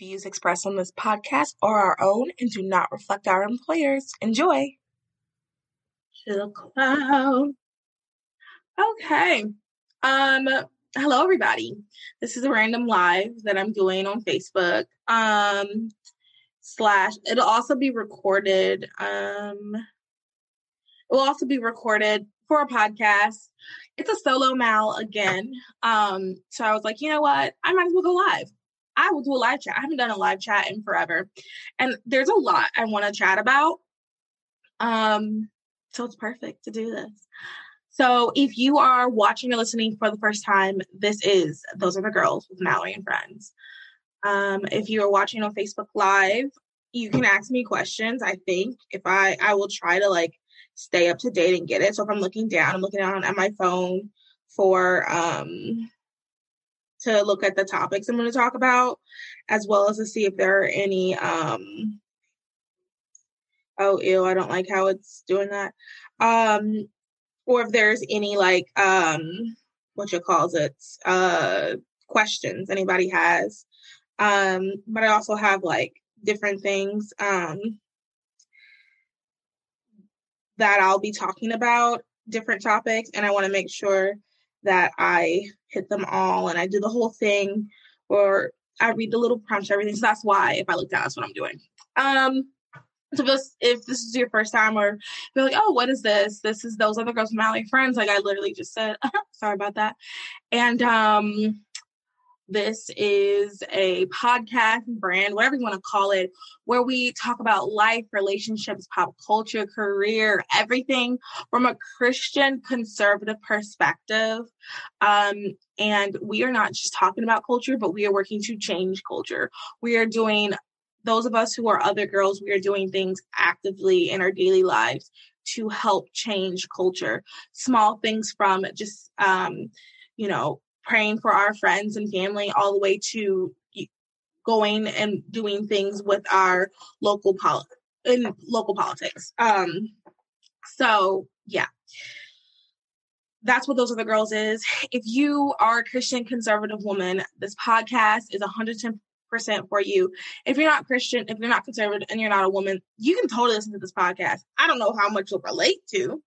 Views expressed on this podcast are our own and do not reflect our employers. Enjoy. Chill cloud. Okay. Um, hello everybody. This is a random live that I'm doing on Facebook. Um slash it'll also be recorded. Um it will also be recorded for a podcast. It's a solo mal again. Um, so I was like, you know what? I might as well go live. I will do a live chat. I haven't done a live chat in forever. And there's a lot I want to chat about. Um, so it's perfect to do this. So if you are watching or listening for the first time, this is Those Other Girls with Mallory and Friends. Um, if you are watching on Facebook Live, you can ask me questions. I think if I I will try to like stay up to date and get it. So if I'm looking down, I'm looking down at my phone for um to look at the topics I'm going to talk about, as well as to see if there are any. Um, oh, ew! I don't like how it's doing that. Um, or if there's any like um, what you calls it, uh, questions anybody has. Um, but I also have like different things um that I'll be talking about, different topics, and I want to make sure that I hit them all and I do the whole thing or I read the little prompts, everything. So that's why if I look down, that's what I'm doing. Um, so if this, if this is your first time or you're like, oh, what is this? This is those other girls from Mallory Friends. Like I literally just said, sorry about that. And um this is a podcast brand, whatever you want to call it, where we talk about life, relationships, pop culture, career, everything from a Christian conservative perspective. Um, and we are not just talking about culture, but we are working to change culture. We are doing, those of us who are other girls, we are doing things actively in our daily lives to help change culture. Small things from just, um, you know, praying for our friends and family all the way to going and doing things with our local pol- in local politics. Um, so yeah. That's what those other girls is. If you are a Christian conservative woman, this podcast is 110% for you. If you're not Christian, if you're not conservative and you're not a woman, you can totally listen to this podcast. I don't know how much you'll relate to,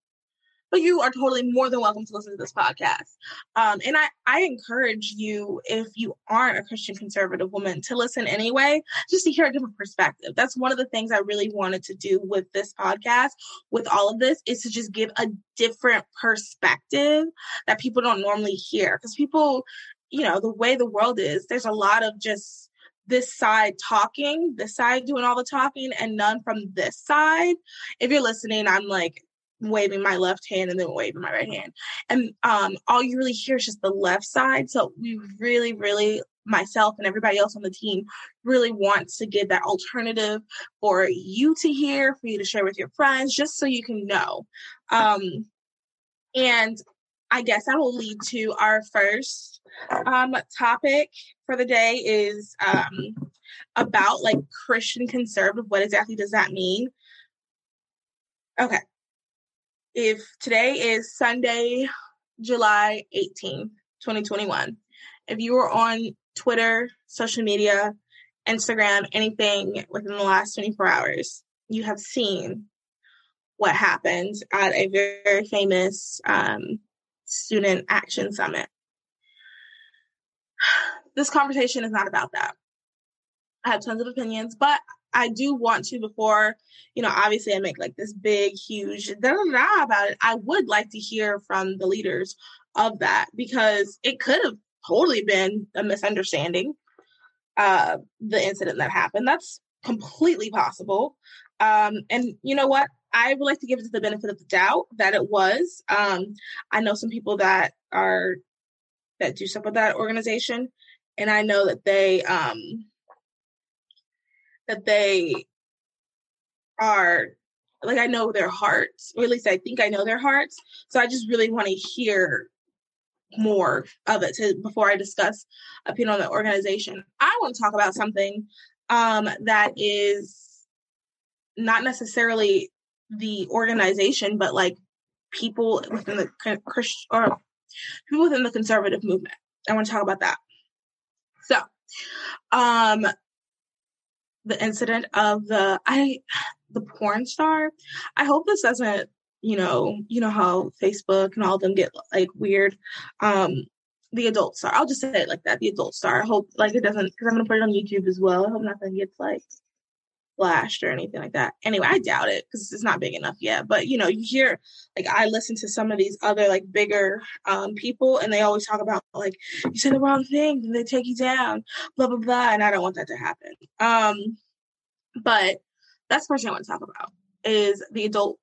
but you are totally more than welcome to listen to this podcast. Um, and I, I encourage you, if you aren't a Christian conservative woman, to listen anyway, just to hear a different perspective. That's one of the things I really wanted to do with this podcast, with all of this, is to just give a different perspective that people don't normally hear. Because people, you know, the way the world is, there's a lot of just this side talking, this side doing all the talking, and none from this side. If you're listening, I'm like waving my left hand and then waving my right hand. And um, all you really hear is just the left side. So we really, really, myself and everybody else on the team really wants to give that alternative for you to hear, for you to share with your friends, just so you can know. Um, and I guess that will lead to our first um, topic for the day is um, about like Christian conservative. What exactly does that mean? Okay if today is Sunday, July 18th, 2021, if you were on Twitter, social media, Instagram, anything within the last 24 hours, you have seen what happened at a very famous um, student action summit. This conversation is not about that. I have tons of opinions, but I do want to before, you know, obviously I make like this big, huge da da da about it. I would like to hear from the leaders of that because it could have totally been a misunderstanding. Uh, the incident that happened. That's completely possible. Um, and you know what? I would like to give it the benefit of the doubt that it was. Um, I know some people that are that do stuff with that organization, and I know that they um, that they are like I know their hearts, or at least I think I know their hearts. So I just really want to hear more of it to before I discuss opinion on the organization. I want to talk about something um, that is not necessarily the organization, but like people within the Christian or people within the conservative movement. I want to talk about that. So, um, the incident of the I the porn star. I hope this doesn't, you know, you know how Facebook and all of them get like weird. Um, the adult star. I'll just say it like that. The adult star. I hope like it doesn't because I'm gonna put it on YouTube as well. I hope nothing gets like flashed or anything like that. Anyway, I doubt it because it's not big enough yet. But you know, you hear like I listen to some of these other like bigger um people and they always talk about like you said the wrong thing they take you down, blah blah blah. And I don't want that to happen. Um but that's the person I want to talk about is the adult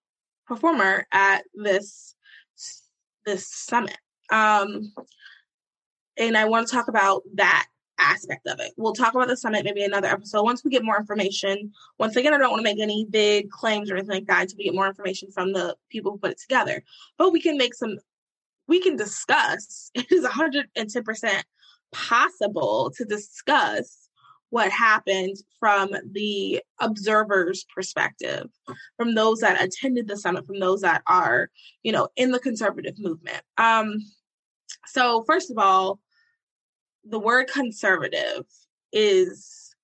performer at this this summit. Um and I want to talk about that aspect of it. We'll talk about the summit maybe another episode once we get more information. Once again, I don't want to make any big claims or anything like that until we get more information from the people who put it together. But we can make some, we can discuss. It is 110% possible to discuss what happened from the observer's perspective, from those that attended the summit, from those that are, you know, in the conservative movement. Um, so first of all, the word conservative is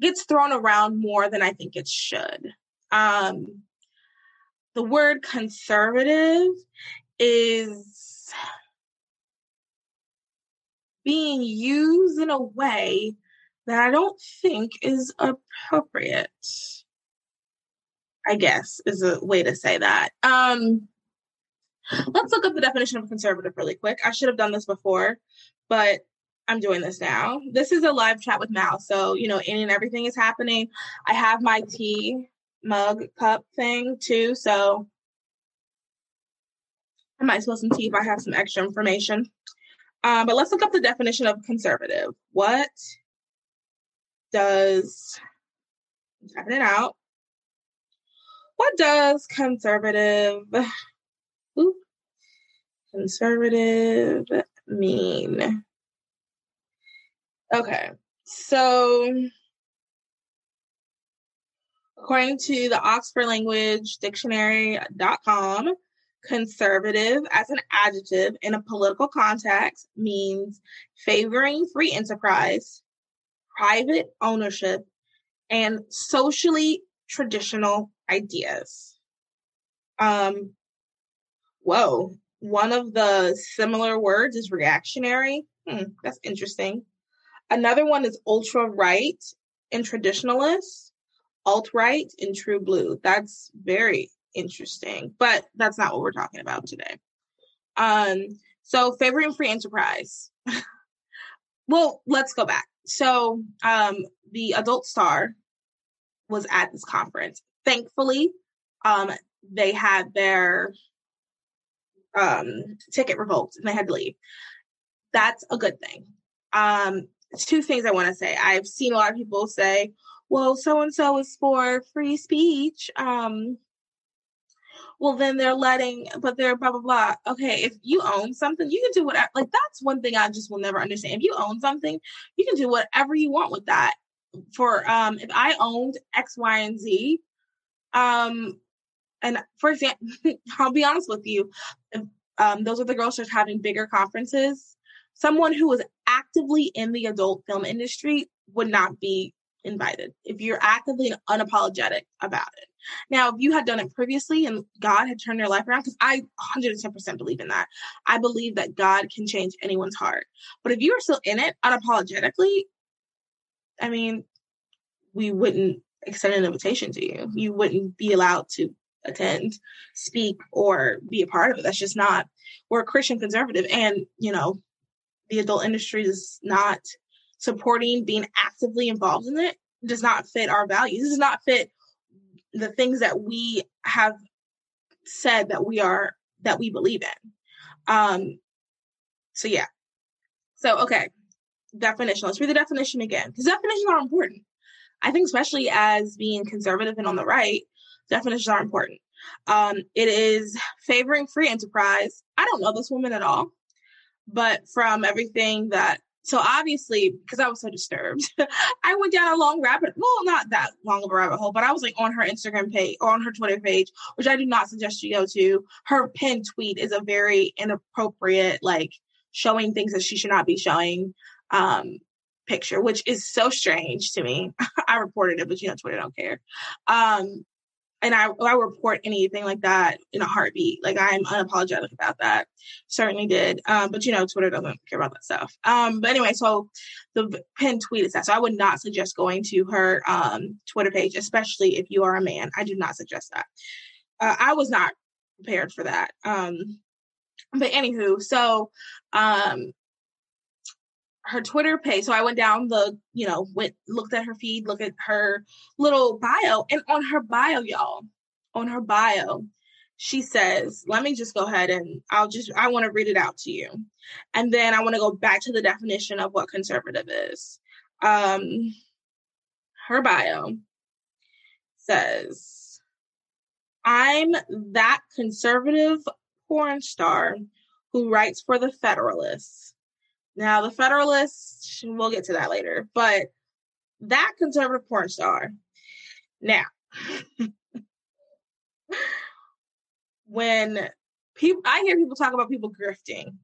gets thrown around more than I think it should. Um, the word conservative is being used in a way that I don't think is appropriate. I guess is a way to say that. Um, let's look up the definition of conservative really quick. I should have done this before, but I'm doing this now. This is a live chat with Mal. So, you know, any and everything is happening. I have my tea mug cup thing too. So I might spill some tea if I have some extra information. Um, but let's look up the definition of conservative. What does, I'm typing it out. What does conservative, ooh, conservative mean? Okay, so according to the Oxford Language Dictionary.com, conservative as an adjective in a political context means favoring free enterprise, private ownership, and socially traditional ideas. Um, whoa, one of the similar words is reactionary. Hmm, that's interesting. Another one is ultra right and traditionalist, alt right and true blue. That's very interesting, but that's not what we're talking about today. Um, so favoring free enterprise. well, let's go back. So um, the adult star was at this conference. Thankfully, um, they had their um, ticket revoked and they had to leave. That's a good thing. Um, two things I want to say. I've seen a lot of people say, well, so and so is for free speech. Um, well, then they're letting, but they're blah, blah, blah. Okay, if you own something, you can do whatever. Like, that's one thing I just will never understand. If you own something, you can do whatever you want with that. For, um, if I owned X, Y, and Z, um, and for example, I'll be honest with you, um, those are the girls are having bigger conferences. Someone who is actively in the adult film industry would not be invited if you're actively unapologetic about it. Now, if you had done it previously and God had turned your life around, because I 110% believe in that. I believe that God can change anyone's heart. But if you are still in it unapologetically, I mean, we wouldn't extend an invitation to you. You wouldn't be allowed to attend, speak, or be a part of it. That's just not, we're a Christian conservative. And, you know, the adult industry is not supporting being actively involved in it does not fit our values. This does not fit the things that we have said that we are that we believe in. Um, so yeah. So okay, definition. Let's read the definition again because definitions are important. I think especially as being conservative and on the right, definitions are important. Um, it is favoring free enterprise. I don't know this woman at all, but from everything that so obviously, because I was so disturbed, I went down a long rabbit, well, not that long of a rabbit hole, but I was like on her Instagram page or on her Twitter page, which I do not suggest you go to. Her pinned tweet is a very inappropriate, like showing things that she should not be showing um picture, which is so strange to me. I reported it, but you know, Twitter don't care. Um, and I, I report anything like that in a heartbeat. Like I'm unapologetic about that. Certainly did. Um, but you know, Twitter doesn't care about that stuff. Um, but anyway, so the pinned tweet is that. So I would not suggest going to her um, Twitter page, especially if you are a man. I do not suggest that. Uh, I was not prepared for that. Um, but anywho, so um, her Twitter page. So I went down the, you know, went looked at her feed, looked at her little bio, and on her bio, y'all, on her bio, she says, "Let me just go ahead and I'll just I want to read it out to you, and then I want to go back to the definition of what conservative is." Um, her bio says, "I'm that conservative porn star who writes for the Federalists." Now, the Federalists, we'll get to that later, but that conservative porn star. Now, when people, I hear people talk about people grifting.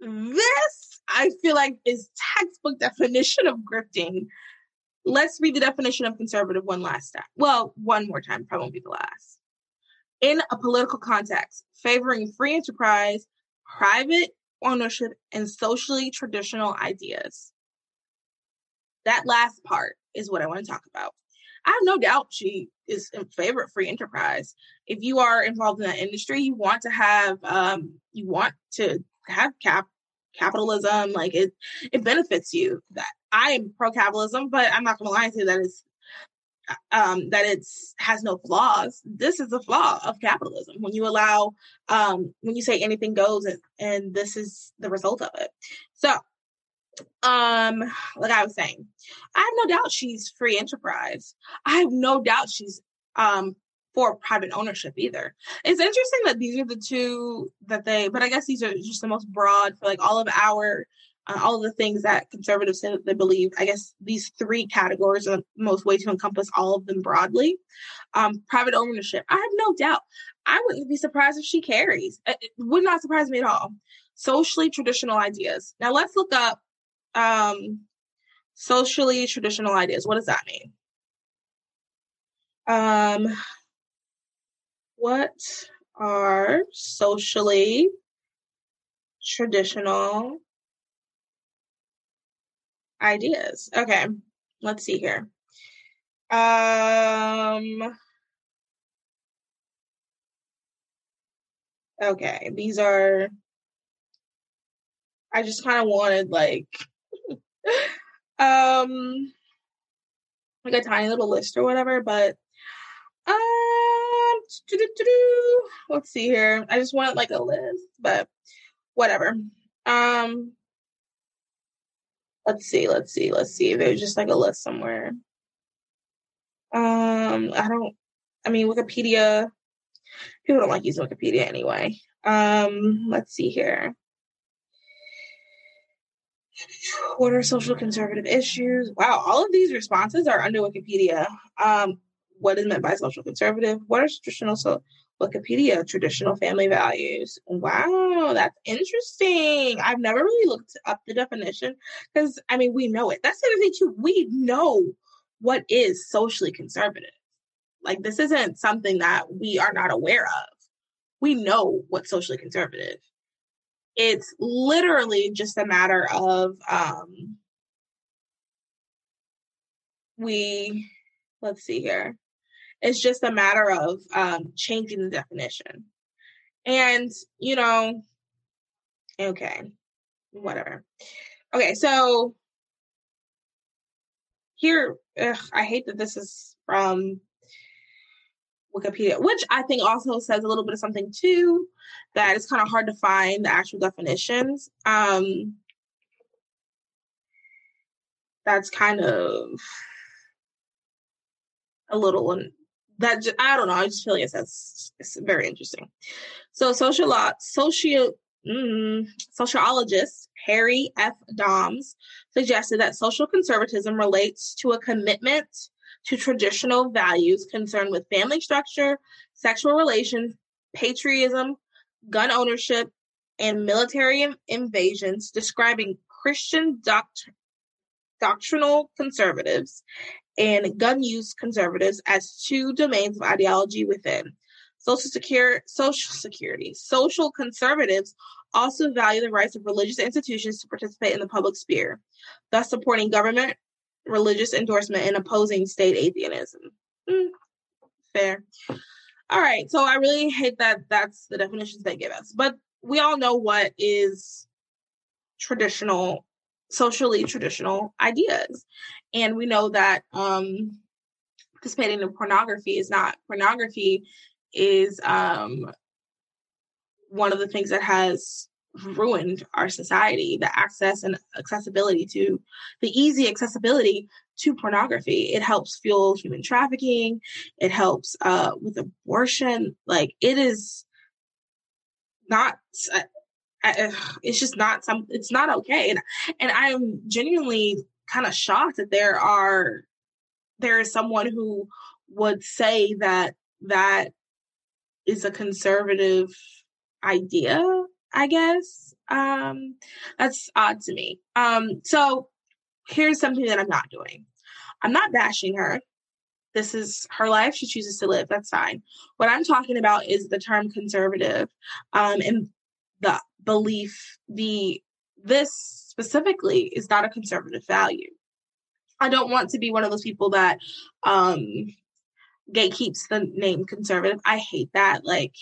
This, I feel like, is textbook definition of grifting. Let's read the definition of conservative one last time. Well, one more time, probably won't be the last. In a political context, favoring free enterprise, private ownership, and socially traditional ideas. That last part is what I want to talk about. I have no doubt she is in favor of free enterprise. If you are involved in that industry, you want to have, um, you want to have cap capitalism. Like it, it benefits you. That I am pro capitalism, but I'm not going to lie to you that it's um, that it's has no flaws. This is the flaw of capitalism when you allow um, when you say anything goes, and, and this is the result of it. So, um, like I was saying, I have no doubt she's free enterprise. I have no doubt she's um for private ownership either. It's interesting that these are the two that they, but I guess these are just the most broad for like all of our uh, all the things that conservatives say that they believe. I guess these three categories are the most way to encompass all of them broadly. Um, private ownership, I have no doubt. I wouldn't be surprised if she carries. It would not surprise me at all. Socially traditional ideas. Now let's look up um, socially traditional ideas. What does that mean? Um, what are socially traditional ideas. Okay, let's see here. Um, okay, these are. I just kind of wanted like, um, like a tiny little list or whatever, but um, let's see here. I just wanted like a list, but whatever. Um, let's see, let's see, let's see. There's just like a list somewhere. Um, I don't. I mean, Wikipedia. People don't like using Wikipedia anyway. Um, let's see here. What are social conservative issues? Wow, all of these responses are under Wikipedia. Um, what is meant by social conservative? What are traditional so Wikipedia, traditional family values. Wow, that's interesting. I've never really looked up the definition because I mean, we know it. That's the other thing too. We know what is socially conservative. Like, this isn't something that we are not aware of. We know what's socially conservative. It's literally just a matter of, um, we, let's see here it's just a matter of um, changing the definition. And, you know, okay, whatever. Okay, so here, ugh, I hate that this is from Wikipedia, which I think also says a little bit of something too, that it's kind of hard to find the actual definitions. Um, that's kind of a little that I don't know. I just feel like it's, it's very interesting. So social socio mm, sociologist Harry F. Dahms suggested that social conservatism relates to a commitment to traditional values concerned with family structure, sexual relations, patriotism, gun ownership, and military invasions, describing Christian doct- doctrinal conservatives and gun use conservatives as two domains of ideology within. Social, secure, social security. Social conservatives also value the rights of religious institutions to participate in the public sphere, thus supporting government religious endorsement and opposing state atheism. Mm, fair. All right. So I really hate that that's the definitions they give us. But we all know what is traditional, socially traditional ideas. And we know that um, participating in pornography is not pornography is um, one of the things that has ruined our society the access and accessibility to the easy accessibility to pornography. It helps fuel human trafficking. It helps uh, with abortion. Like it is not uh, it's just not some it's not okay and and i'm genuinely kind of shocked that there are there is someone who would say that that is a conservative idea I guess. Um, that's odd to me. Um, so here's something that I'm not doing. I'm not bashing her. This is her life. She chooses to live. That's fine. What I'm talking about is the term conservative um, and the belief, the this specifically is not a conservative value. I don't want to be one of those people that um gatekeeps the name conservative. I hate that. Like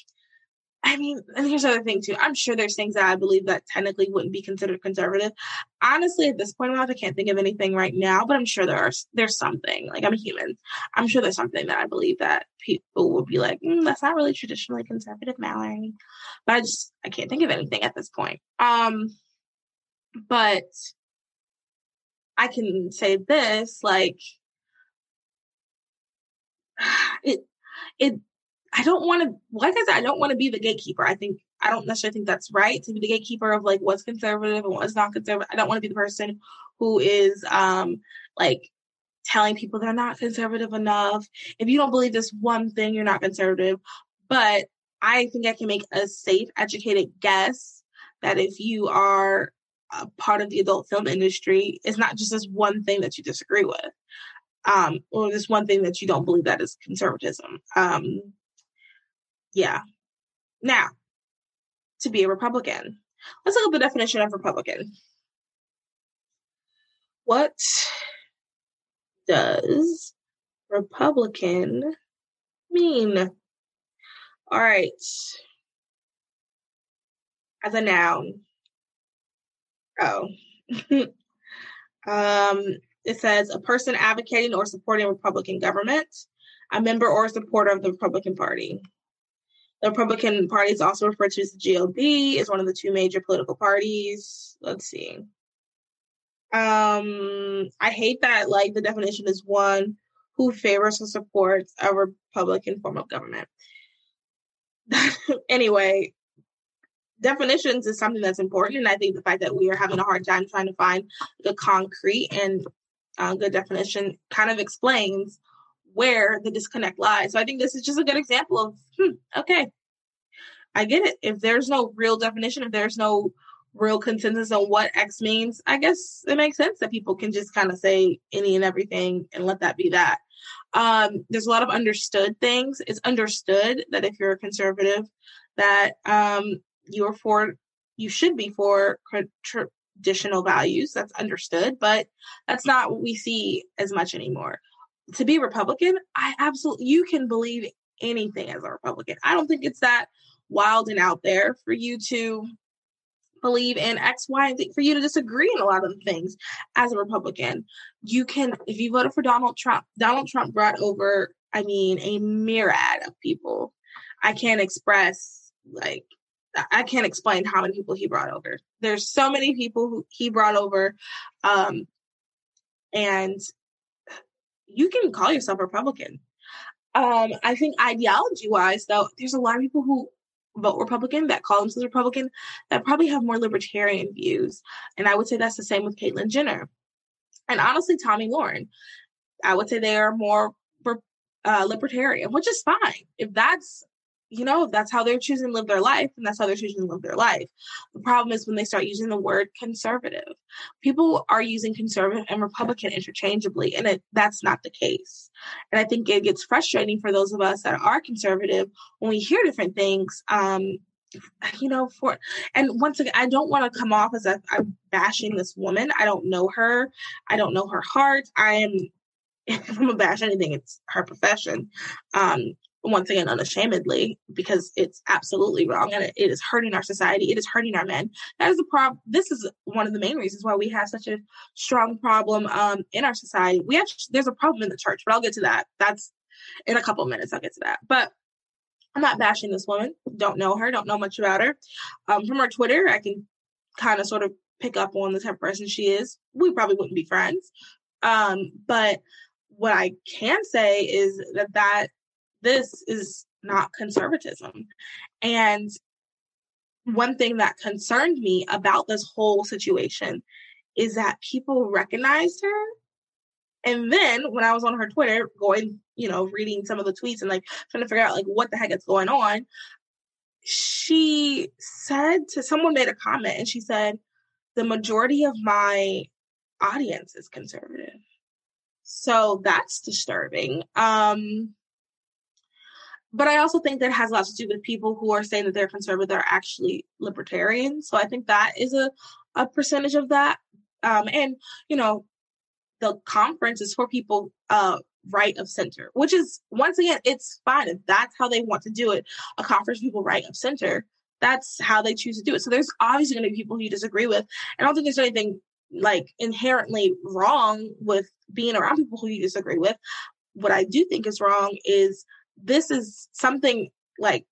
I mean, and here's the other thing too. I'm sure there's things that I believe that technically wouldn't be considered conservative. Honestly, at this point in life, I can't think of anything right now, but I'm sure there are there's something. Like I'm a human. I'm sure there's something that I believe that people would be like, mm, that's not really traditionally conservative, Mallory. But I just I can't think of anything at this point. Um, but I can say this, like it it I don't want to, like I said, I don't want to be the gatekeeper. I think, I don't necessarily think that's right to be the gatekeeper of like what's conservative and what's not conservative. I don't want to be the person who is, um, like telling people they're not conservative enough. If you don't believe this one thing, you're not conservative. But I think I can make a safe, educated guess that if you are a part of the adult film industry, it's not just this one thing that you disagree with, um, or this one thing that you don't believe that is conservatism. Um, yeah. Now, to be a Republican, let's look at the definition of Republican. What does Republican mean? All right. As a noun. Oh. um, it says a person advocating or supporting Republican government, a member or supporter of the Republican Party. The Republican Party is also referred to as the GOP. It's one of the two major political parties. Let's see. Um, I hate that like the definition is one who favors or supports a Republican form of government. anyway, definitions is something that's important, and I think the fact that we are having a hard time trying to find the concrete and uh, good definition kind of explains where the disconnect lies. So I think this is just a good example of, hmm, okay, I get it. If there's no real definition, if there's no real consensus on what X means, I guess it makes sense that people can just kind of say any and everything and let that be that. Um, there's a lot of understood things. It's understood that if you're a conservative, that um, you're for, you should be for traditional values. That's understood, but that's not what we see as much anymore to be Republican, I absolutely you can believe anything as a Republican. I don't think it's that wild and out there for you to believe in X, Y, and Z, for you to disagree in a lot of things as a Republican. You can, if you voted for Donald Trump, Donald Trump brought over I mean, a myriad of people. I can't express like I can't explain how many people he brought over. There's so many people who he brought over, um, and you can call yourself Republican. Um, I think ideology wise, though, there's a lot of people who vote Republican that call themselves Republican that probably have more libertarian views, and I would say that's the same with Caitlyn Jenner, and honestly, Tomi Lahren. I would say they are more uh, libertarian, which is fine. If that's you know, that's how they're choosing to live their life, and that's how they're choosing to live their life. The problem is when they start using the word conservative. People are using conservative and Republican interchangeably, and it, that's not the case. And I think it gets frustrating for those of us that are conservative when we hear different things. Um, you know, for and once again, I don't want to come off as if I'm bashing this woman. I don't know her. I don't know her heart. I am if I'm gonna bash anything, it's her profession. Um, once again unashamedly because it's absolutely wrong and it, is hurting our society. It is hurting our men. That is a problem this is one of the main reasons why we have such a strong problem um, in our society. We actually there's a problem in the church but i'll get to that. That's in a couple minutes i'll get to that. But i'm not bashing this woman. Don't know her. Don't know much about her. Um, from her twitter i can kind of sort of pick up on the type of person she is. We probably wouldn't be friends. Um, but what i can say is that that this is not conservatism. And one thing that concerned me about this whole situation is that people recognized her. And then when I was on her Twitter, going, you know, reading some of the tweets and like trying to figure out like what the heck is going on, she said to someone made a comment and she said, the majority of my audience is conservative. So that's disturbing. Um, but I also think that has a lot to do with people who are saying that they're conservative are actually libertarian. So I think that is a, a percentage of that. Um, and, you know, the conference is for people uh, right of center, which is, once again, it's fine. If that's how they want to do it, a conference people right of center, that's how they choose to do it. So there's obviously going to be people who you disagree with. And I don't think there's anything like inherently wrong with being around people who you disagree with. What I do think is wrong is this is something like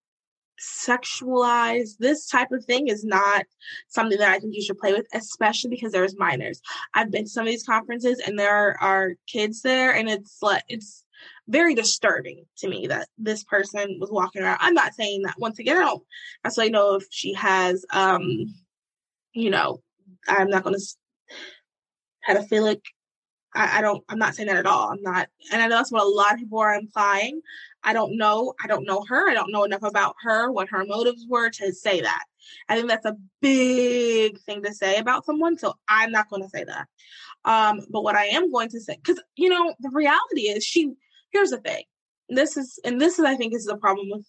sexualized this type of thing is not something that i think you should play with especially because there's minors. I've been to some of these conferences and there are kids there and it's like it's very disturbing to me that this person was walking around. I'm not saying that once again i don't necessarily know if she has um you know i'm not going to pedophilic I, I, don't i'm not saying that at all. I'm not and i know that's what a lot of people are implying. I don't know i don't know her. I don't know enough about her what her motives were to say that. I think that's a big thing to say about someone so i'm not going to say that. Um but what i am going to say because you know the reality is she here's the thing. This is and this is i think is the problem with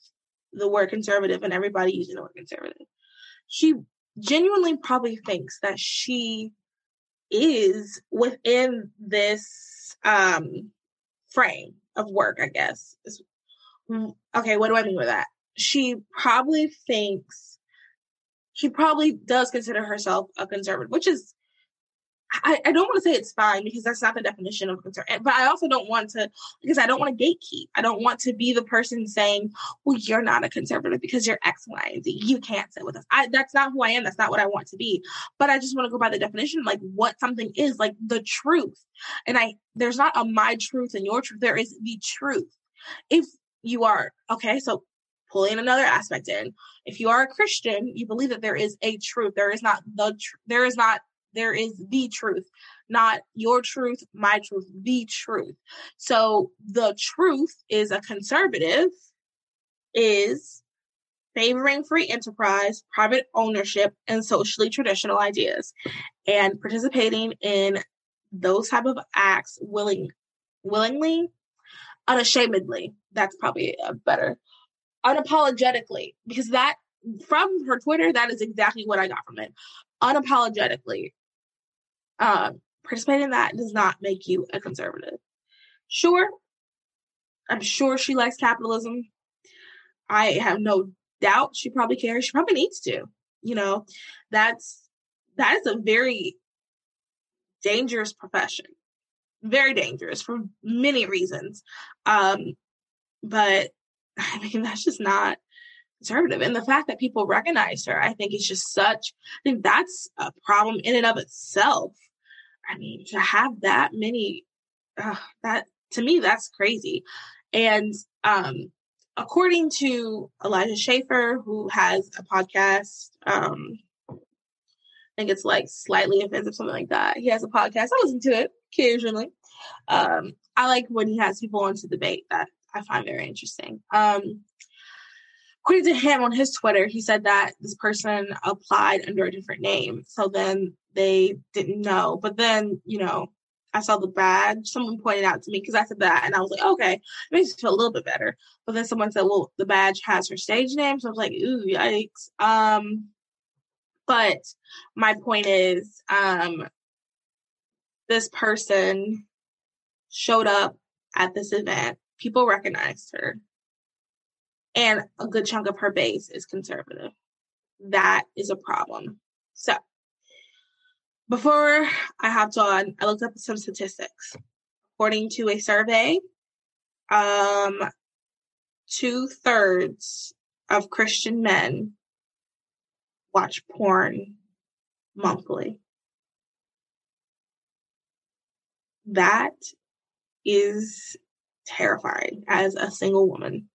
the word conservative and everybody using the word conservative. She genuinely probably thinks that she is within this um frame of work, I guess. Okay, what do I mean by that? She probably thinks she probably does consider herself a conservative, which is I, I don't want to say it's fine because that's not the definition of concern. Eh, but I also don't want to because I don't want to gatekeep. I don't want to be the person saying, "Well, you're not a conservative because you're X, Y, and Z. You can't sit with us." I, that's not who I am. That's not what I want to be. But I just want to go by the definition, like what something is, like the truth. And I there's not a my truth and your truth. There is the truth. If you are okay, so pulling another aspect in. If you are a Christian, you believe that there is a truth. There is not the tr- there is not there is the truth, not your truth, my truth, the truth. So the truth is a conservative is favoring free enterprise, private ownership, and socially traditional ideas, and participating in those type of acts willing, willingly, unashamedly. That's probably a better, unapologetically, because that from her Twitter, that is exactly what I got from it. Unapologetically, uh, participating in that does not make you a conservative. Sure, I'm sure she likes capitalism. I have no doubt she probably cares. She probably needs to. You know, that's that is a very dangerous profession. Very dangerous for many reasons. Um, but I mean, that's just not conservative. And the fact that people recognize her, I think is just such, I think that's a problem in and of itself. I mean, to have that many, that to me, that's crazy. And um, according to Elijah Schaffer, who has a podcast, um, I think it's like slightly offensive, something like that. He has a podcast. I listen to it occasionally. Um, I like when he has people on to debate that I find very interesting. Um, according to him on his Twitter, he said that this person applied under a different name. So then they didn't know. But then, you know, I saw the badge. Someone pointed out to me because I said that, and I was like, okay, it makes me feel a little bit better. But then someone said, well, the badge has her stage name, so I was like, ooh, yikes. Um, but my point is, um, this person showed up at this event. People recognized her, and a good chunk of her base is conservative. That is a problem. So before I hopped on, I looked up some statistics. According to a survey, um, two thirds of Christian men watch porn monthly. That is terrifying as a single woman.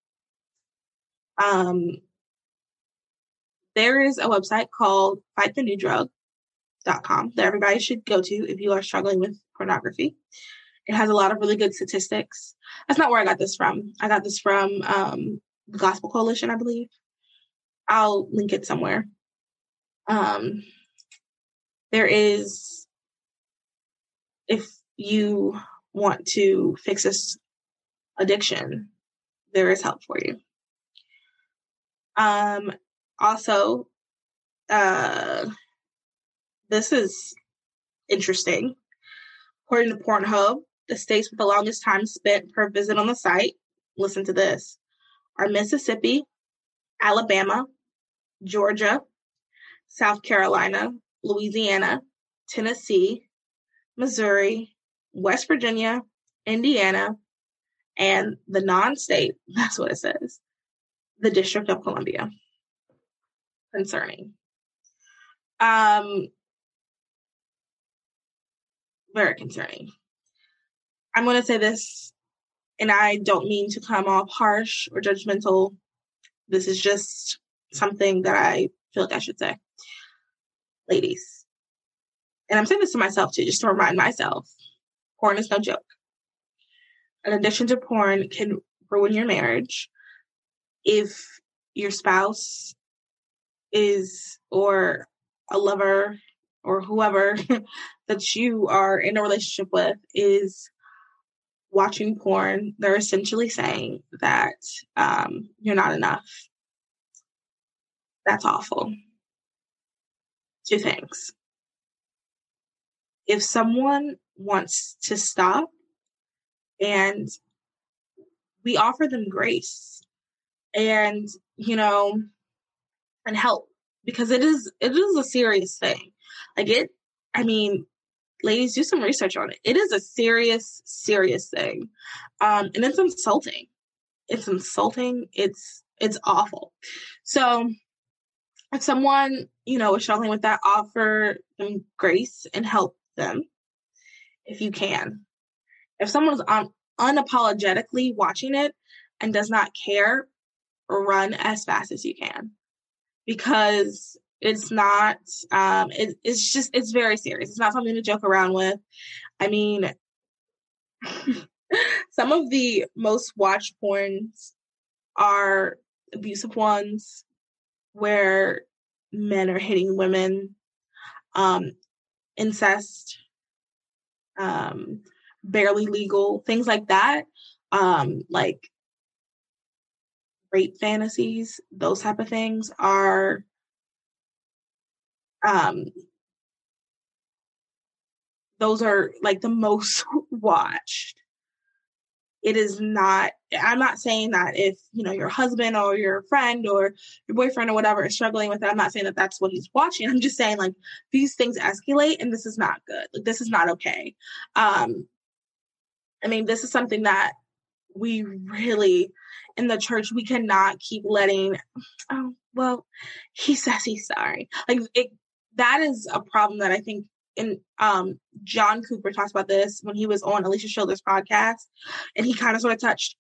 Um, there is a website called Fight the New Drug com that everybody should go to if you are struggling with pornography. It has a lot of really good statistics. That's not where I got this from. I got this from um, the Gospel Coalition, I believe. I'll link it somewhere. Um, there is, if you want to fix this addiction, there is help for you. Um, also, uh, this is interesting. According to Pornhub, the states with the longest time spent per visit on the site, listen to this, are Mississippi, Alabama, Georgia, South Carolina, Louisiana, Tennessee, Missouri, West Virginia, Indiana, and the non state, that's what it says, the District of Columbia. Concerning. Um, very concerning. I'm going to say this, and I don't mean to come off harsh or judgmental. This is just something that I feel like I should say. Ladies, and I'm saying this to myself too, just to remind myself porn is no joke. An addiction to porn can ruin your marriage if your spouse is, or a lover, or whoever that you are in a relationship with is watching porn, they're essentially saying that um, you're not enough. That's awful. Two things. If someone wants to stop and we offer them grace and, you know, and help because it is it is a serious thing. Like it I mean, ladies, do some research on it. It is a serious, serious thing. Um, and it's insulting. It's insulting. It's it's awful. So if someone, you know, is struggling with that, offer them grace and help them if you can. If someone's un- unapologetically watching it and does not care, run as fast as you can. Because it's not, um, it, it's just, it's very serious. It's not something to joke around with. I mean, some of the most watched porns are abusive ones where men are hitting women, um, incest, um, barely legal, things like that. Um, like rape fantasies, those type of things are um, those are like the most watched. It is not, I'm not saying that if, you know, your husband or your friend or your boyfriend or whatever is struggling with it, I'm not saying that that's what he's watching. I'm just saying like these things escalate and this is not good. Like this is not okay. Um, I mean, this is something that we really in the church we cannot keep letting oh well he says he's sorry like it that is a problem that i think in um john cooper talks about this when he was on Elijah Schaffer's podcast and he kind of sort of touched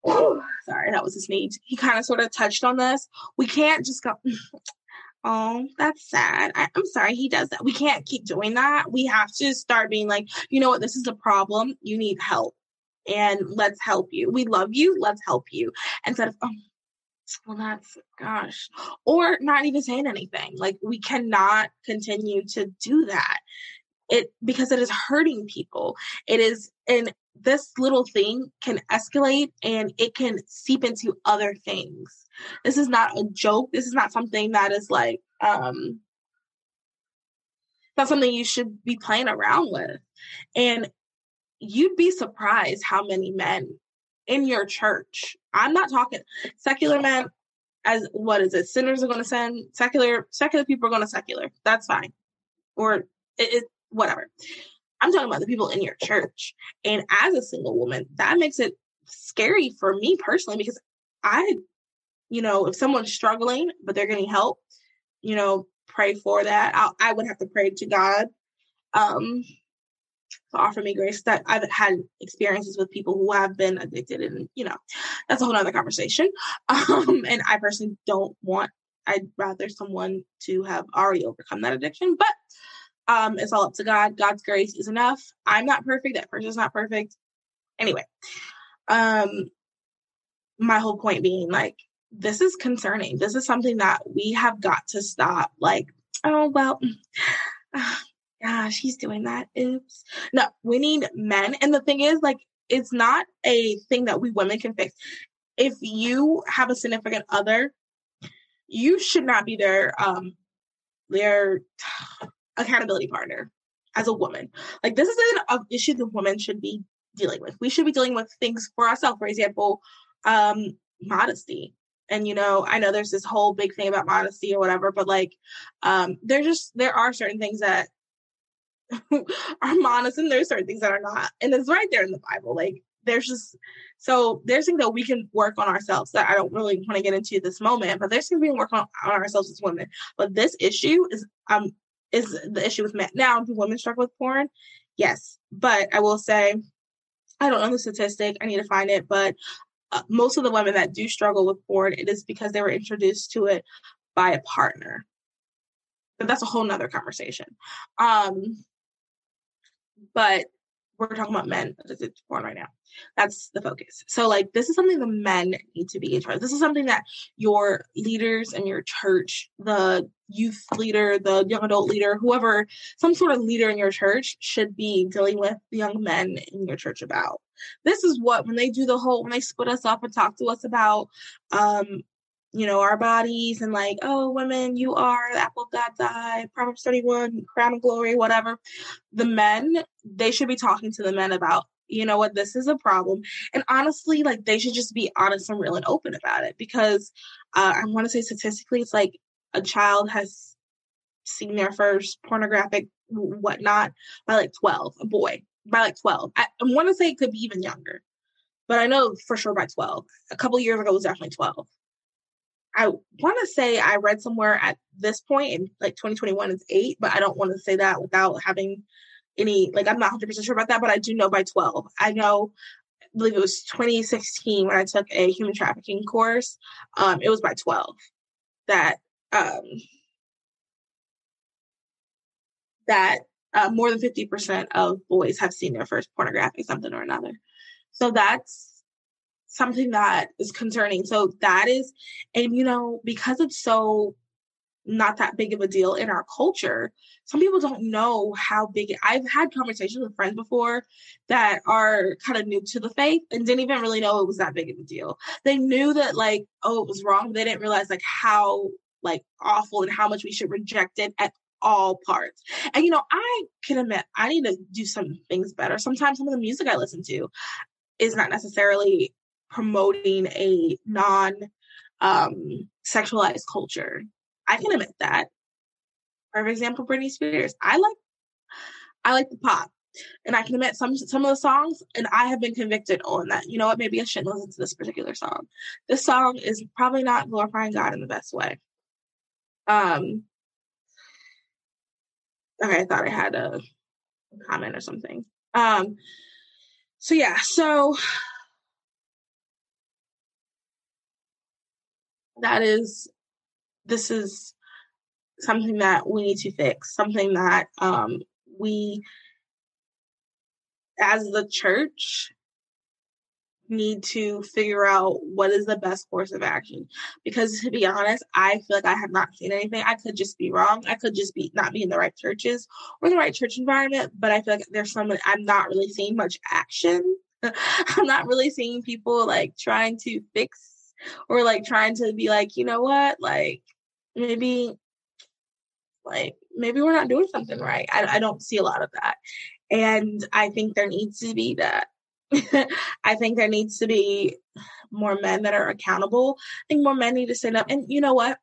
sorry that was his sneeze. He kind of sort of touched on this. We can't just go oh that's sad. I, i'm sorry he does that. We can't keep doing that. We have to start being like you know what? This is a problem. You need help. And let's help you. We love you. Let's help you. Instead of, oh, well, that's gosh, or not even saying anything. Like we cannot continue to do that. It because it is hurting people. It is, and this little thing can escalate and it can seep into other things. This is not a joke. This is not something that is like, um, not something you should be playing around with. And you'd be surprised how many men in your church, I'm not talking secular men as what is it? Sinners are going to send secular, secular people are going to secular. That's fine. Or it, it, whatever. I'm talking about the people in your church. And as a single woman, that makes it scary for me personally because I, you know, if someone's struggling but they're getting help, you know, pray for that. I'll, I would have to pray to God um, to offer me grace that I've had experiences with people who have been addicted and you know that's a whole other conversation. Um, and I personally don't want I'd rather someone to have already overcome that addiction but um, it's all up to God. God's grace is enough. I'm not perfect. That person's not perfect. Anyway um my whole point being like this is concerning. This is something that we have got to stop like oh well gosh, he's doing that. Oops. No, we need men. And the thing is, like, it's not a thing that we women can fix. If you have a significant other, you should not be their um their accountability partner as a woman. Like this is an issue that women should be dealing with. We should be dealing with things for ourselves. For example, um, modesty. And you know, I know there's this whole big thing about modesty or whatever, but like, um, there just there are certain things that are modest and there's certain things that are not. And it's right there in the Bible. Like there's just so there's things that we can work on ourselves that I don't really want to get into this moment, but there's things we can work on, on ourselves as women. But this issue is um is the issue with men. Now, do women struggle with porn? Yes. But I will say I don't know the statistic. I need to find it, but uh, most of the women that do struggle with porn, it is because they were introduced to it by a partner. But that's a whole nother conversation. Um, but we're talking about men addicted to porn right now. That's the focus. So, like, this is something the men need to be in charge. This is something that your leaders and your church, the youth leader, the young adult leader, whoever, some sort of leader in your church should be dealing with the young men in your church about. This is what when they do the whole when they split us up and talk to us about um you know, our bodies and like, oh, women, you are the apple of God's eye, Proverbs 31, crown of glory, whatever. The men, they should be talking to the men about, you know what, this is a problem. And honestly, like, they should just be honest and real and open about it because uh, I want to say statistically, it's like a child has seen their first pornographic whatnot by like 12, a boy by like 12. I, I want to say it could be even younger, but I know for sure by 12. A couple years ago, it was definitely 12. I want to say I read somewhere at this point in like 2021 is eight, but I don't want to say that without having any, like, I'm not 100% sure about that, but I do know by 12. I know, I believe it was 2016 when I took a human trafficking course. Um, it was by 12 that, um, that uh, more than 50% of boys have seen their first pornographic something or another. So that's something that is concerning. So that is, and you know, because it's so not that big of a deal in our culture, some people don't know how big it, I've had conversations with friends before that are kind of new to the faith and didn't even really know it was that big of a deal. They knew that like, oh, it was wrong, they didn't realize like how like awful and how much we should reject it at all parts. And you know, I can admit I need to do some things better. Sometimes some of the music I listen to is not necessarily promoting a non um, sexualized culture. I can admit that. For example, Britney Spears. I like I like the pop. And I can admit some some of the songs, and I have been convicted on that. You know what? Maybe I shouldn't listen to this particular song. This song is probably not glorifying God in the best way. Um. Okay, I thought I had a comment or something. Um. So yeah, so that is this is something that we need to fix, something that um, we, as the church, need to figure out what is the best course of action. Because to be honest, I feel like I have not seen anything. I could just be wrong. I could just be not be in the right churches or the right church environment. But I feel like there's some I'm not really seeing much action. I'm not really seeing people like trying to fix or like trying to be like, you know what, like maybe like maybe we're not doing something right. I, I don't see a lot of that. And I think there needs to be that. I think there needs to be more men that are accountable. I think more men need to stand up. And you know what?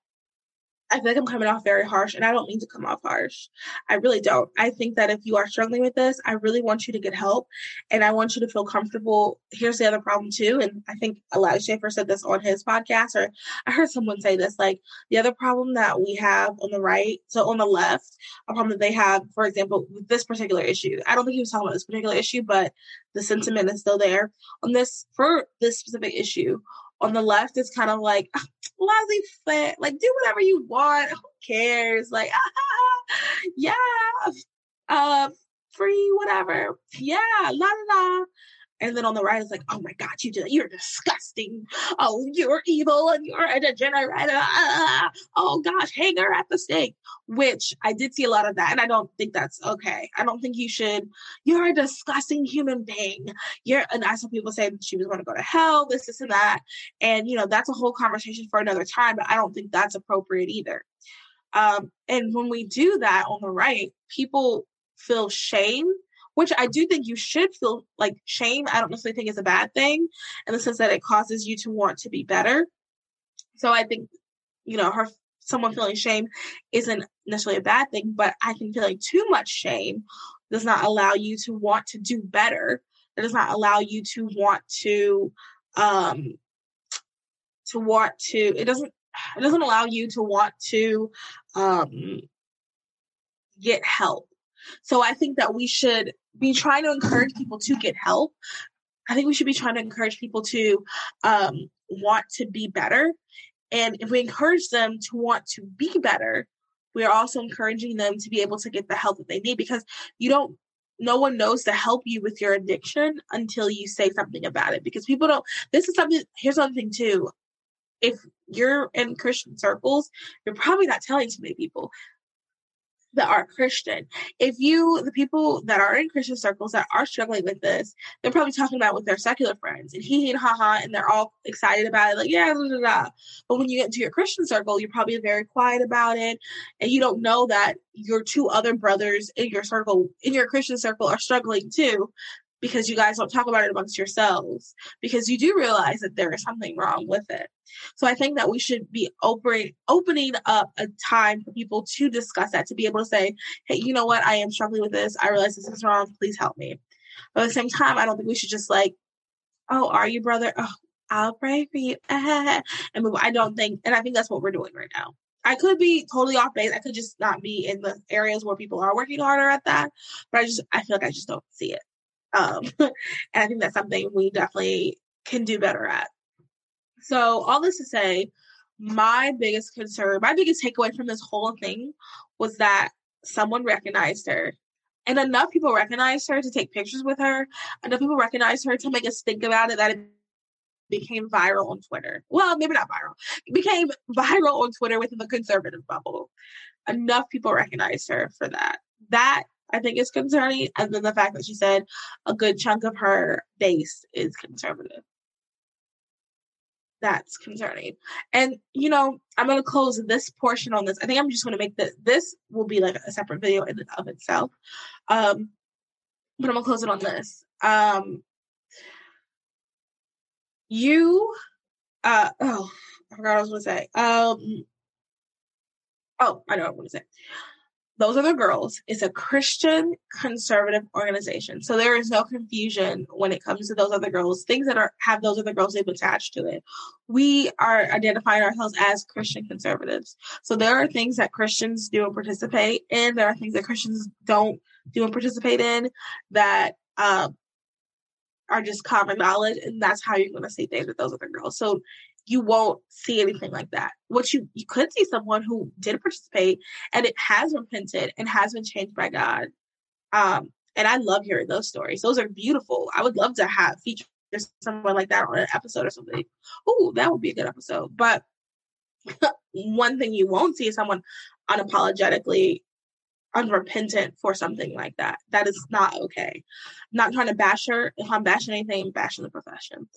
I feel like I'm coming off very harsh, and I don't mean to come off harsh. I really don't. I think that if you are struggling with this, I really want you to get help, and I want you to feel comfortable. Here's the other problem too, and I think Elijah Schaffer said this on his podcast, or I heard someone say this. Like the other problem that we have on the right, so on the left, a problem that they have, for example, with this particular issue. I don't think he was talking about this particular issue, but the sentiment is still there on this for this specific issue on the left it's kind of like laissez faire like do whatever you want who cares? Like ah, yeah uh free whatever. Yeah la la la and then on the right, it's like, oh my God, you did, you're disgusting. Oh, you're evil and you're a degenerate. Uh, oh gosh, hanger at the stake. Which I did see a lot of that. And I don't think that's okay. I don't think you should, you're a disgusting human being. You're, and I saw people say she was going to go to hell, this, this, and that. And, you know, that's a whole conversation for another time, but I don't think that's appropriate either. Um, and when we do that on the right, people feel shame which I do think you should feel like shame. I don't necessarily think is a bad thing in the sense that it causes you to want to be better. So I think, you know, her someone feeling shame isn't necessarily a bad thing, but I think feeling too much shame does not allow you to want to do better. It does not allow you to want to um to want to it doesn't it doesn't allow you to want to um get help so I think that we should be trying to encourage people to get help. I think we should be trying to encourage people to um, want to be better. And if we encourage them to want to be better, we are also encouraging them to be able to get the help that they need because you don't no one knows to help you with your addiction until you say something about it because people don't this is something here's another thing too if you're in christian circles you're probably not telling too many people that are Christian. If you, the people that are in Christian circles that are struggling with this, they're probably talking about with their secular friends and hee hee and ha ha, and they're all excited about it, like, yeah, blah, blah, blah. But when you get into your Christian circle, you're probably very quiet about it, and you don't know that your two other brothers in your circle, in your Christian circle, are struggling too because you guys don't talk about it amongst yourselves because you do realize that there is something wrong with it. So I think that we should be open, opening up a time for people to discuss that, to be able to say, hey, you know what? I am struggling with this. I realize this is wrong. Please help me. But at the same time, I don't think we should just like, oh, are you brother? Oh, I'll pray for you. and. I don't think, and I think that's what we're doing right now. I could be totally off base. I could just not be in the areas where people are working harder at that. But I just, I feel like I just don't see it. Um, and I think that's something we definitely can do better at. So, all this to say, my biggest concern, my biggest takeaway from this whole thing was that someone recognized her. And enough people recognized her to take pictures with her. Enough people recognized her to make us think about it that it became viral on Twitter. Well, maybe not viral. It became viral on Twitter within the conservative bubble. Enough people recognized her for that. That I think is concerning. And then the fact that she said a good chunk of her base is conservative. That's concerning. And, you know, I'm going to close this portion on this. I think I'm just going to make this, this will be like a separate video in and of itself. Um, but I'm going to close it on this. Um, you, uh, oh, I forgot what I was to say. Um, oh, I know what I want to say those Other Girls is a Christian conservative organization. So there is no confusion when it comes to those other girls. Things that are have those other girls name attached to it. We are identifying ourselves as Christian conservatives. So there are things that Christians do and participate in. There are things that Christians don't do and participate in that um, are just common knowledge, and that's how you're going to see things with those other girls. So you won't see anything like that. What you you could see someone who did participate and it has repented and has been changed by God. Um, and I love hearing those stories. Those are beautiful. I would love to have feature someone like that on an episode or something. Oh, that would be a good episode. But one thing you won't see is someone unapologetically unrepentant for something like that. That is not okay. I'm not trying to bash her. If I'm bashing anything, I'm bashing the profession.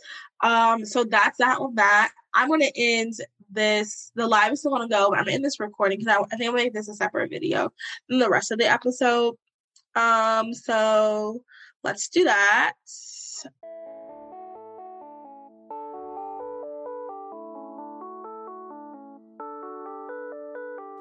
Um, so that's that on that. I'm gonna end this. The live is still gonna go, but I'm in this recording because I, I think I'm gonna make this a separate video than the rest of the episode. Um, so let's do that.